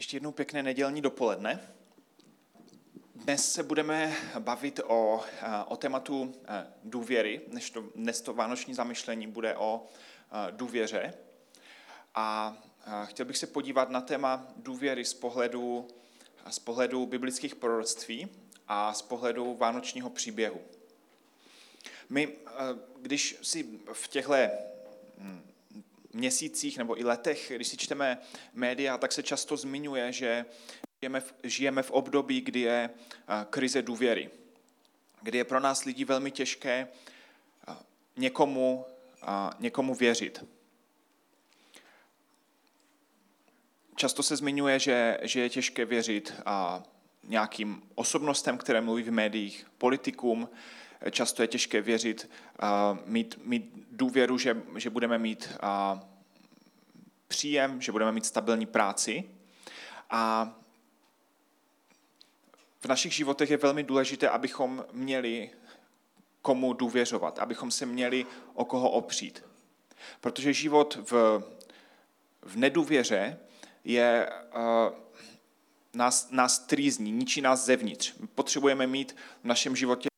Ještě jednou pěkné nedělní dopoledne. Dnes se budeme bavit o, o tématu eh, důvěry, než to, dnes to vánoční zamyšlení bude o eh, důvěře. A chtěl bych se podívat na téma důvěry z pohledu, z pohledu biblických proroctví a z pohledu vánočního příběhu. My, eh, když si v těchto hm, měsících nebo i letech, když si čteme média, tak se často zmiňuje, že žijeme v, žijeme v období, kdy je krize důvěry, kdy je pro nás lidi velmi těžké někomu, někomu věřit. Často se zmiňuje, že, že je těžké věřit nějakým osobnostem, které mluví v médiích, politikům, často je těžké věřit, mít, mít důvěru, že, že budeme mít příjem, že budeme mít stabilní práci. A v našich životech je velmi důležité, abychom měli komu důvěřovat, abychom se měli o koho opřít. Protože život v, v nedůvěře je, uh, nás, nás trýzní, ničí nás zevnitř. Potřebujeme mít v našem životě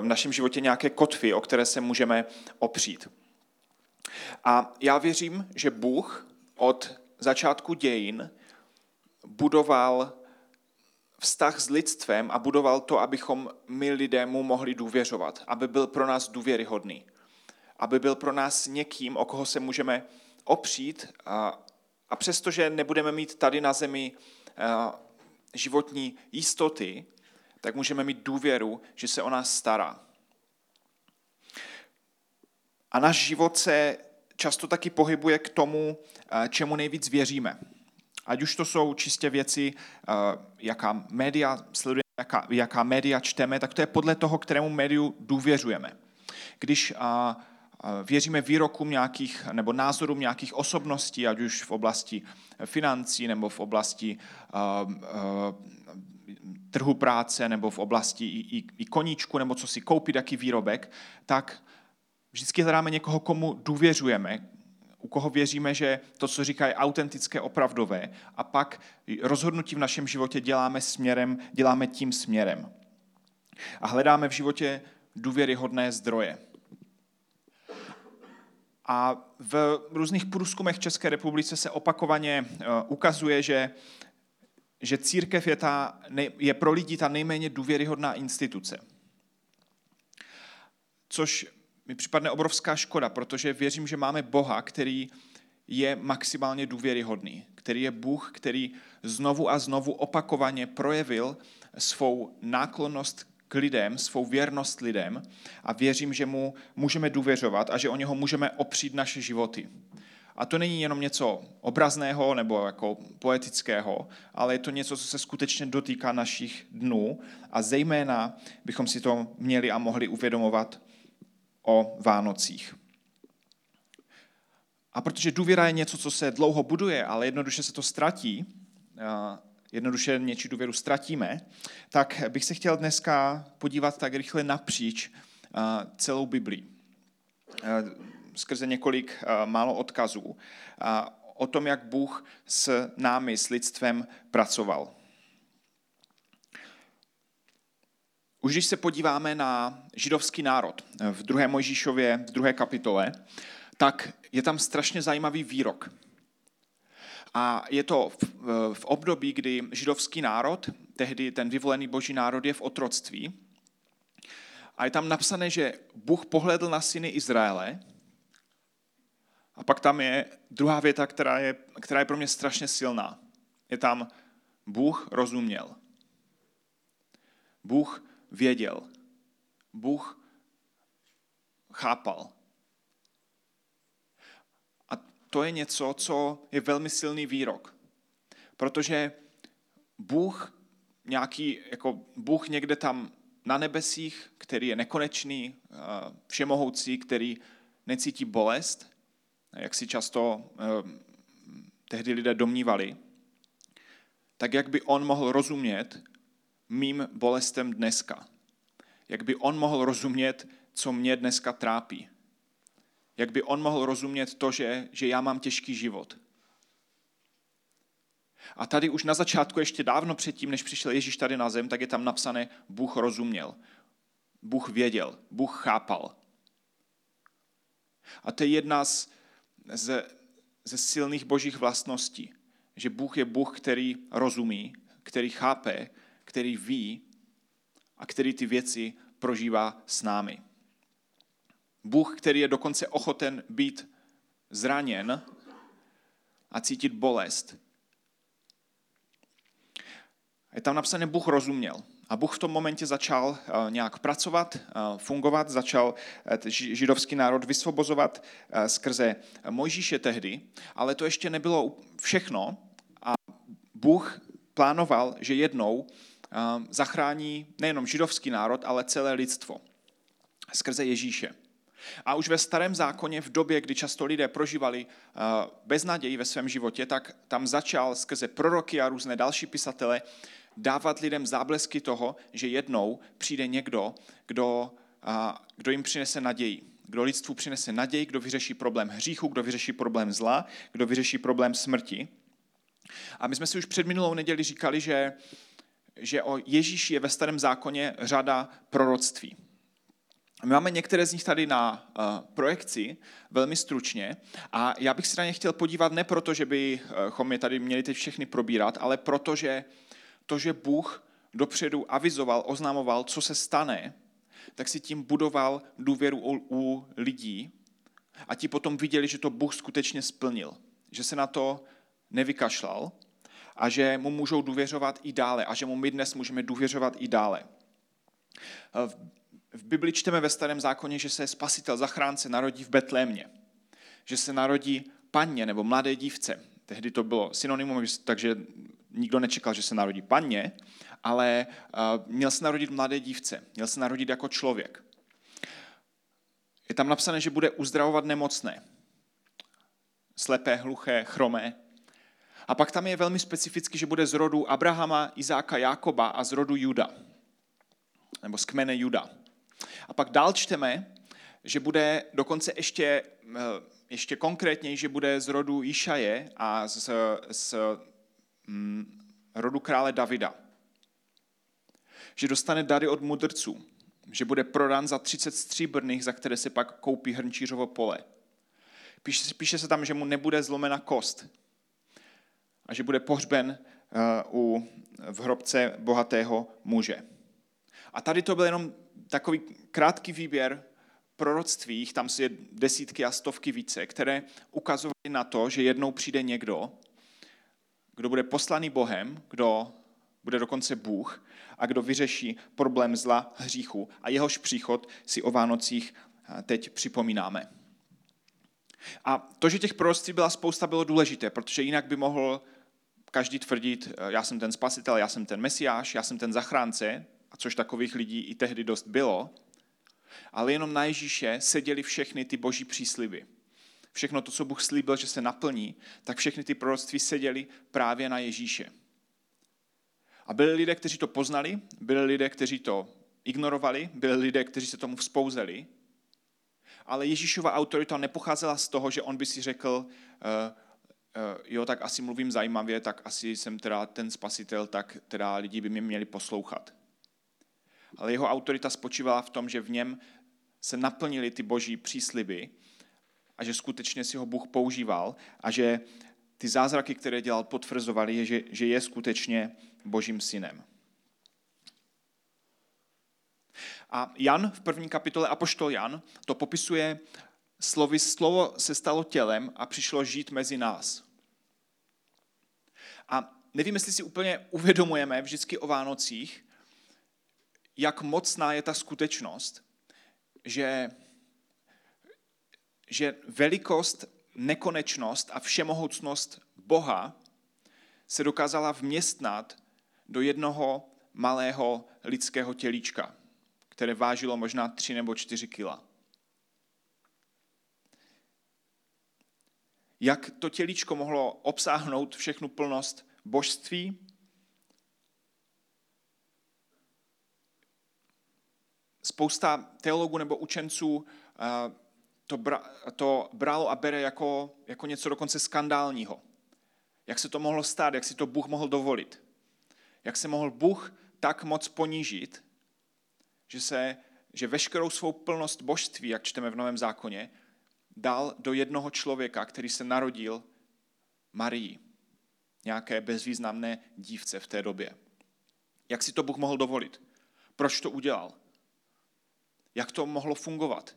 v našem životě nějaké kotvy, o které se můžeme opřít. A já věřím, že Bůh od začátku dějin budoval vztah s lidstvem a budoval to, abychom my lidé mu mohli důvěřovat, aby byl pro nás důvěryhodný, aby byl pro nás někým, o koho se můžeme opřít a, a přestože nebudeme mít tady na zemi eh, životní jistoty, tak můžeme mít důvěru, že se o nás stará. A náš život se často taky pohybuje k tomu, eh, čemu nejvíc věříme. Ať už to jsou čistě věci, eh, jaká média sledujeme, jaká, jaká média čteme, tak to je podle toho, kterému médiu důvěřujeme. Když a, věříme výrokům nějakých nebo názorům nějakých osobností, ať už v oblasti financí nebo v oblasti trhu práce nebo v oblasti i, i, i koníčku nebo co si koupit, jaký výrobek, tak vždycky hledáme někoho, komu důvěřujeme, u koho věříme, že to, co říká, je autentické, opravdové a pak rozhodnutí v našem životě děláme směrem, děláme tím směrem. A hledáme v životě důvěryhodné zdroje. A v různých průzkumech České republice se opakovaně eh, ukazuje, že že církev je, ta, je pro lidi ta nejméně důvěryhodná instituce. Což mi připadne obrovská škoda, protože věřím, že máme Boha, který je maximálně důvěryhodný, který je Bůh, který znovu a znovu opakovaně projevil svou náklonnost k lidem, svou věrnost lidem a věřím, že mu můžeme důvěřovat a že o něho můžeme opřít naše životy. A to není jenom něco obrazného nebo jako poetického, ale je to něco, co se skutečně dotýká našich dnů a zejména bychom si to měli a mohli uvědomovat o Vánocích. A protože důvěra je něco, co se dlouho buduje, ale jednoduše se to ztratí, jednoduše něčí důvěru ztratíme, tak bych se chtěl dneska podívat tak rychle napříč celou Biblii skrze několik eh, málo odkazů o tom, jak Bůh s námi, s lidstvem pracoval. Už když se podíváme na židovský národ v 2. Mojžíšově, v 2. kapitole, tak je tam strašně zajímavý výrok. A je to v, v období, kdy židovský národ, tehdy ten vyvolený boží národ, je v otroctví. A je tam napsané, že Bůh pohledl na syny Izraele a pak tam je druhá věta, která je, která je pro mě strašně silná. Je tam Bůh rozuměl. Bůh věděl. Bůh chápal. A to je něco, co je velmi silný výrok. Protože Bůh, nějaký, jako Bůh někde tam na nebesích, který je nekonečný, všemohoucí, který necítí bolest, jak si často eh, tehdy lidé domnívali, tak jak by on mohl rozumět mým bolestem dneska? Jak by on mohl rozumět, co mě dneska trápí? Jak by on mohl rozumět to, že, že já mám těžký život? A tady už na začátku, ještě dávno předtím, než přišel Ježíš tady na zem, tak je tam napsané, Bůh rozuměl. Bůh věděl, Bůh chápal. A to je jedna z, ze, ze silných božích vlastností, že Bůh je Bůh, který rozumí, který chápe, který ví a který ty věci prožívá s námi. Bůh, který je dokonce ochoten být zraněn a cítit bolest. Je tam napsané, Bůh rozuměl. A Bůh v tom momentě začal eh, nějak pracovat, eh, fungovat, začal eh, židovský národ vysvobozovat skrze Mojžíše tehdy, ale to ještě nebylo všechno a Bůh plánoval, že jednou zachrání nejenom židovský národ, ale celé lidstvo skrze Ježíše. A už ve starém zákoně, v době, kdy často lidé prožívali beznaději ve svém životě, tak tam začal skrze proroky a různé další pisatele dávat lidem záblesky toho, že jednou přijde někdo, kdo, kdo jim přinese naději. Kdo lidstvu přinese naději, kdo vyřeší problém hříchu, kdo vyřeší problém zla, kdo vyřeší problém smrti. A my jsme si už před minulou neděli říkali, že, že o Ježíši je ve starém zákoně řada proroctví. My máme některé z nich tady na uh, projekci, velmi stručně, a já bych se na ně chtěl podívat ne proto, že bychom je tady měli teď všechny probírat, ale proto, že to, že Bůh dopředu avizoval, oznamoval, co se stane, tak si tím budoval důvěru u, lidí a ti potom viděli, že to Bůh skutečně splnil, že se na to nevykašlal a že mu můžou důvěřovat i dále a že mu my dnes můžeme důvěřovat i dále. V Bibli čteme ve starém zákoně, že se spasitel, zachránce narodí v Betlémě, že se narodí paně nebo mladé dívce. Tehdy to bylo synonymum, takže nikdo nečekal, že se narodí paně, ale měl se narodit mladé dívce, měl se narodit jako člověk. Je tam napsané, že bude uzdravovat nemocné, slepé, hluché, chromé. A pak tam je velmi specificky, že bude z rodu Abrahama, Izáka, Jákoba a z rodu Juda, nebo z kmene Juda. A pak dál čteme, že bude dokonce ještě, eh, ještě konkrétněji, že bude z rodu Išaje a z, z rodu krále Davida. Že dostane dary od mudrců, že bude prodán za 30 stříbrných, za které se pak koupí hrnčířovo pole. Píše, píše se tam, že mu nebude zlomena kost a že bude pohřben uh, u, v hrobce bohatého muže. A tady to byl jenom takový krátký výběr proroctví, jich tam je desítky a stovky více, které ukazovaly na to, že jednou přijde někdo, kdo bude poslaný Bohem, kdo bude dokonce Bůh a kdo vyřeší problém zla, hříchu a jehož příchod si o Vánocích eh, teď připomínáme. A to, že těch proroctví byla spousta, bylo důležité, protože jinak by mohl každý tvrdit, eh, já jsem ten spasitel, já jsem ten mesiáš, já jsem ten zachránce, a což takových lidí i tehdy dost bylo, ale jenom na Ježíše seděli všechny ty boží přísliby všechno to, co Bůh slíbil, že se naplní, tak všechny ty proroctví seděly právě na Ježíše. A byli lidé, kteří to poznali, byli lidé, kteří to ignorovali, byli lidé, kteří se tomu vzpouzeli, ale Ježíšova autorita nepocházela z toho, že on by si řekl, uh, jo, tak asi mluvím zajímavě, tak asi jsem teda ten spasitel, tak teda lidi by mě měli poslouchat. Ale jeho autorita spočívala v tom, že v něm se naplnili ty boží přísliby a že skutečně si ho Bůh používal a že ty zázraky, které dělal, potvrzovaly, že, že je skutečně božím synem. A Jan v první kapitole, Apoštol Jan, to popisuje slovy, slovo se stalo tělem a přišlo žít mezi nás. A nevím, jestli si úplně uvědomujeme vždycky o Vánocích, jak mocná je ta skutečnost, že že velikost, nekonečnost a všemohoucnost Boha se dokázala vměstnat do jednoho malého lidského tělíčka, které vážilo možná tři nebo čtyři kila. Jak to tělíčko mohlo obsáhnout všechnu plnost božství, spousta teologů nebo učenců eh, to, bra, to bralo a bere jako, jako něco dokonce skandálního. Jak se to mohlo stát, jak si to Bůh mohl dovolit. Jak se mohl Bůh tak moc ponížit, že, se, že veškerou svou plnost božství, jak čteme v Novém zákoně, dal do jednoho člověka, který se narodil Marii, nějaké bezvýznamné dívce v té době. Jak si to Bůh mohl dovolit? Proč to udělal? Jak to mohlo fungovat?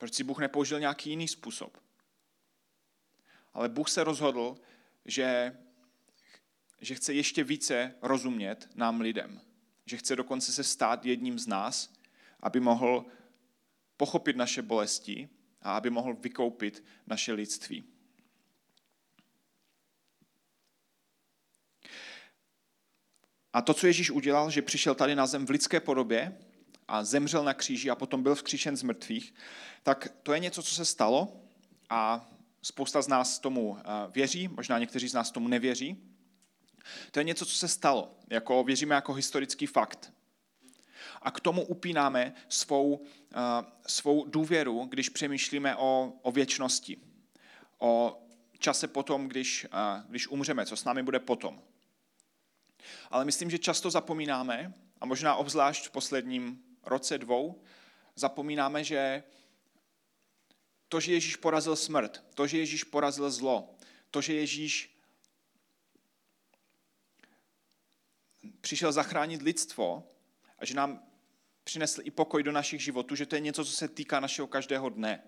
Proč si Bůh nepoužil nějaký jiný způsob? Ale Bůh se rozhodl, že, že chce ještě více rozumět nám lidem. Že chce dokonce se stát jedním z nás, aby mohl pochopit naše bolesti a aby mohl vykoupit naše lidství. A to, co Ježíš udělal, že přišel tady na zem v lidské podobě a zemřel na kříži a potom byl vzkříšen z mrtvých, tak to je něco, co se stalo a spousta z nás tomu eh, věří, možná někteří z nás tomu nevěří. To je něco, co se stalo, jako věříme jako historický fakt. A k tomu upínáme svou, uh, svou důvěru, když přemýšlíme o, o věčnosti, o čase potom, když, uh, když umřeme, co s námi bude potom. Ale myslím, že často zapomínáme, a možná obzvlášť v posledním roce, dvou, zapomínáme, že to, že Ježíš porazil smrt, to, že Ježíš porazil zlo, to, že Ježíš přišel zachránit lidstvo a že nám přinesl i pokoj do našich životů, že to je něco, co se týká našeho každého dne.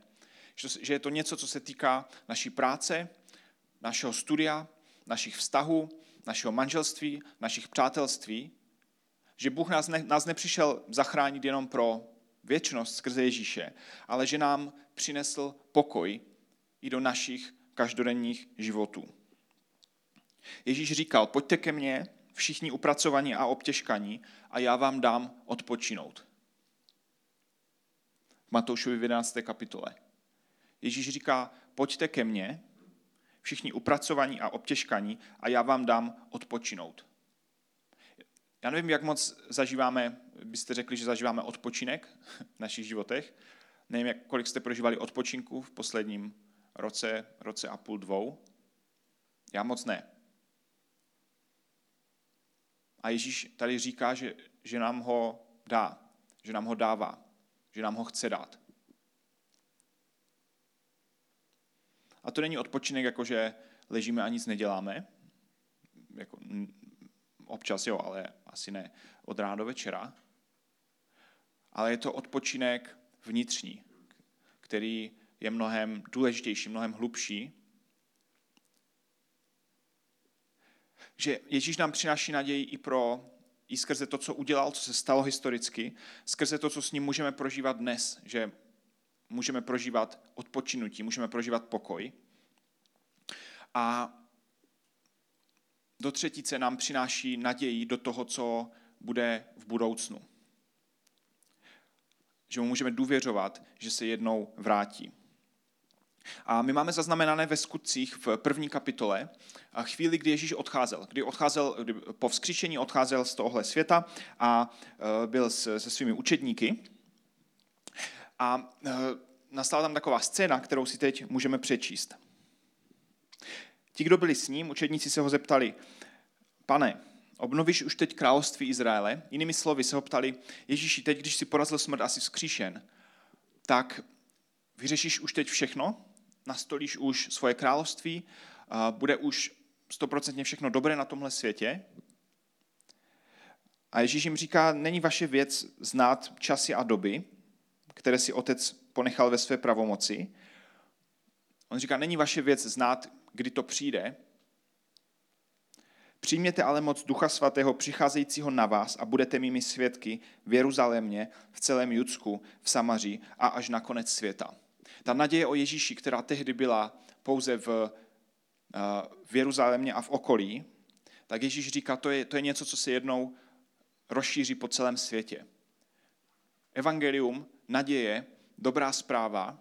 Že je to něco, co se týká naší práce, našeho studia, našich vztahů, našeho manželství, našich přátelství, že Bůh nás, ne, nás nepřišel zachránit jenom pro věčnost skrze Ježíše, ale že nám přinesl pokoj i do našich každodenních životů. Ježíš říkal, pojďte ke mně, všichni upracovaní a obtěžkaní, a já vám dám odpočinout. V Matoušovi 11. kapitole. Ježíš říká, pojďte ke mně, všichni upracovaní a obtěžkaní, a já vám dám odpočinout. Já nevím, jak moc zažíváme, byste řekli, že zažíváme odpočinek v našich životech. Nevím, jak, kolik jste prožívali odpočinku v posledním roce, roce a půl, dvou. Já moc ne. A Ježíš tady říká, že, že nám ho dá, že nám ho dává, že nám ho chce dát. A to není odpočinek, jako že ležíme a nic neděláme. Jako, občas jo, ale asi ne od rána do večera. Ale je to odpočinek vnitřní, který je mnohem důležitější, mnohem hlubší. Že Ježíš nám přináší naději i pro i skrze to, co udělal, co se stalo historicky, skrze to, co s ním můžeme prožívat dnes, že můžeme prožívat odpočinutí, můžeme prožívat pokoj. A do třetice nám přináší naději do toho, co bude v budoucnu. Že mu můžeme důvěřovat, že se jednou vrátí. A my máme zaznamenané ve skutcích v první kapitole chvíli, kdy Ježíš odcházel. Kdy odcházel, kdy po vzkříšení odcházel z tohohle světa a e, byl se svými učedníky. A e, nastala tam taková scéna, kterou si teď můžeme přečíst. Ti, kdo byli s ním, učedníci se ho zeptali, pane, obnovíš už teď království Izraele? Jinými slovy se ho ptali, Ježíši, teď, když si porazil smrt, asi vzkříšen, tak vyřešíš už teď všechno? Nastolíš už svoje království? Bude už stoprocentně všechno dobré na tomhle světě? A Ježíš jim říká, není vaše věc znát časy a doby, které si otec ponechal ve své pravomoci. On říká, není vaše věc znát, kdy to přijde. Přijměte ale moc Ducha Svatého přicházejícího na vás a budete mými svědky v Jeruzalémě, v celém Judsku, v Samaří a až na konec světa. Ta naděje o Ježíši, která tehdy byla pouze v, eh, v Jeruzalémě a v okolí, tak Ježíš říká, to je, to je něco, co se jednou rozšíří po celém světě. Evangelium, naděje, dobrá zpráva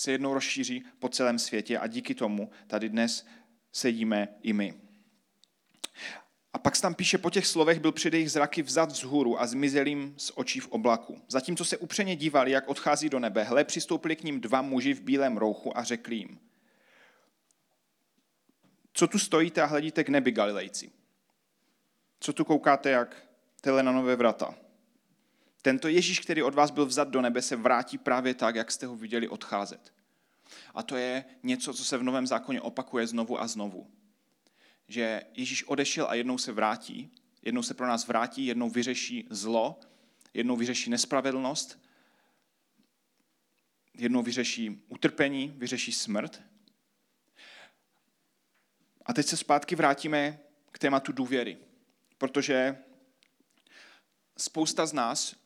se jednou rozšíří po celém světě a díky tomu tady dnes sedíme i my. A pak se tam píše, po těch slovech byl před jejich zraky vzat vzhůru a zmizel jim z očí v oblaku. Zatímco se upřeně dívali, jak odchází do nebe, hle, přistoupili k ním dva muži v bílém rouchu a řekli jim, Co tu stojíte a hledíte k nebi, Galilejci? Co tu koukáte jak tele na nové vrata? Tento Ježíš, který od vás byl vzat do nebe, se vrátí právě tak, jak jste ho viděli odcházet. A to je něco, co se v Novém zákoně opakuje znovu a znovu. Že Ježíš odešel a jednou se vrátí, jednou se pro nás vrátí, jednou vyřeší zlo, jednou vyřeší nespravedlnost, jednou vyřeší utrpení, vyřeší smrt. A teď se zpátky vrátíme k tématu důvěry, protože spousta z nás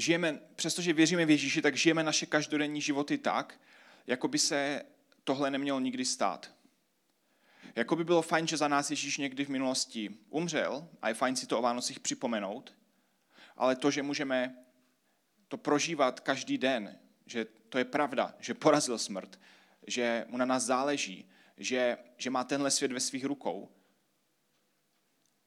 žijeme, přestože věříme v Ježíši, tak žijeme naše každodenní životy tak, jako by se tohle nemělo nikdy stát. Jako by bylo fajn, že za nás Ježíš někdy v minulosti umřel a je fajn si to o Vánocích připomenout, ale to, že můžeme to prožívat každý den, že to je pravda, že porazil smrt, že mu na nás záleží, že, že má tenhle svět ve svých rukou,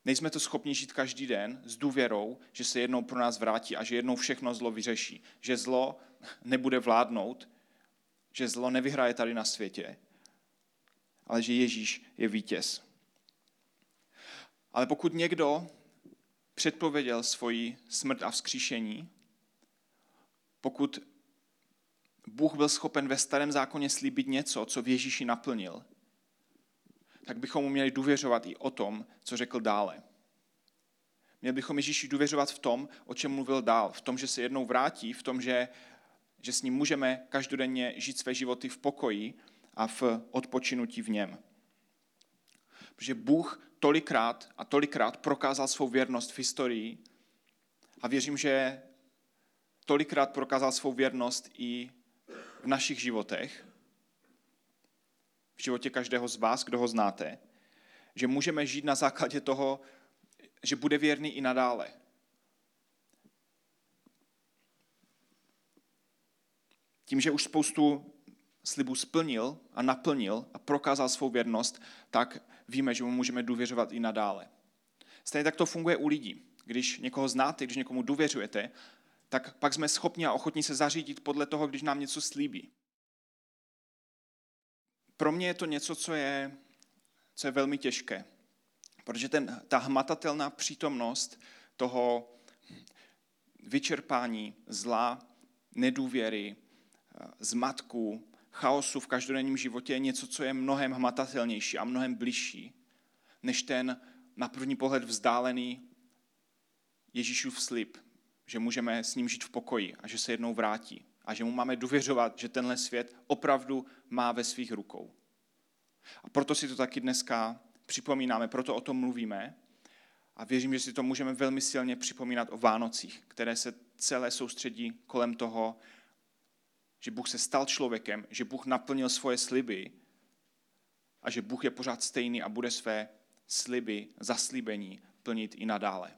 Nejsme to schopni žít každý den s důvěrou, že se jednou pro nás vrátí a že jednou všechno zlo vyřeší. Že zlo nebude vládnout, že zlo nevyhraje tady na světě, ale že Ježíš je vítěz. Ale pokud někdo předpověděl svoji smrt a vzkříšení, pokud Bůh byl schopen ve starém zákoně slíbit něco, co v Ježíši naplnil, tak bychom mu měli důvěřovat i o tom, co řekl dále. Měli bychom Ježíši důvěřovat v tom, o čem mluvil dál, v tom, že se jednou vrátí, v tom, že, že s ním můžeme každodenně žít své životy v pokoji a v odpočinutí v něm. Protože Bůh tolikrát a tolikrát prokázal svou věrnost v historii a věřím, že tolikrát prokázal svou věrnost i v našich životech, v životě každého z vás, kdo ho znáte, že můžeme žít na základě toho, že bude věrný i nadále. Tím, že už spoustu slibů splnil a naplnil a prokázal svou věrnost, tak víme, že mu můžeme důvěřovat i nadále. Stejně tak to funguje u lidí. Když někoho znáte, když někomu důvěřujete, tak pak jsme schopni a ochotní se zařídit podle toho, když nám něco slíbí pro mě je to něco, co je, co je velmi těžké. Protože ten, ta hmatatelná přítomnost toho vyčerpání zla, nedůvěry, zmatku, chaosu v každodenním životě je něco, co je mnohem hmatatelnější a mnohem bližší, než ten na první pohled vzdálený Ježíšův slib, že můžeme s ním žít v pokoji a že se jednou vrátí a že mu máme důvěřovat, že tenhle svět opravdu má ve svých rukou. A proto si to taky dneska připomínáme, proto o tom mluvíme. A věřím, že si to můžeme velmi silně připomínat o Vánocích, které se celé soustředí kolem toho, že Bůh se stal člověkem, že Bůh naplnil svoje sliby a že Bůh je pořád stejný a bude své sliby, zaslíbení plnit i nadále.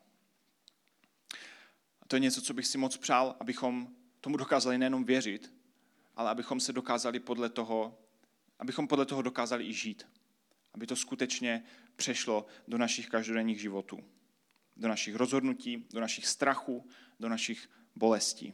A to je něco, co bych si moc přál, abychom tomu dokázali nejenom věřit, ale abychom se dokázali podle toho, abychom podle toho dokázali i žít. Aby to skutečně přešlo do našich každodenních životů. Do našich rozhodnutí, do našich strachů, do našich bolestí.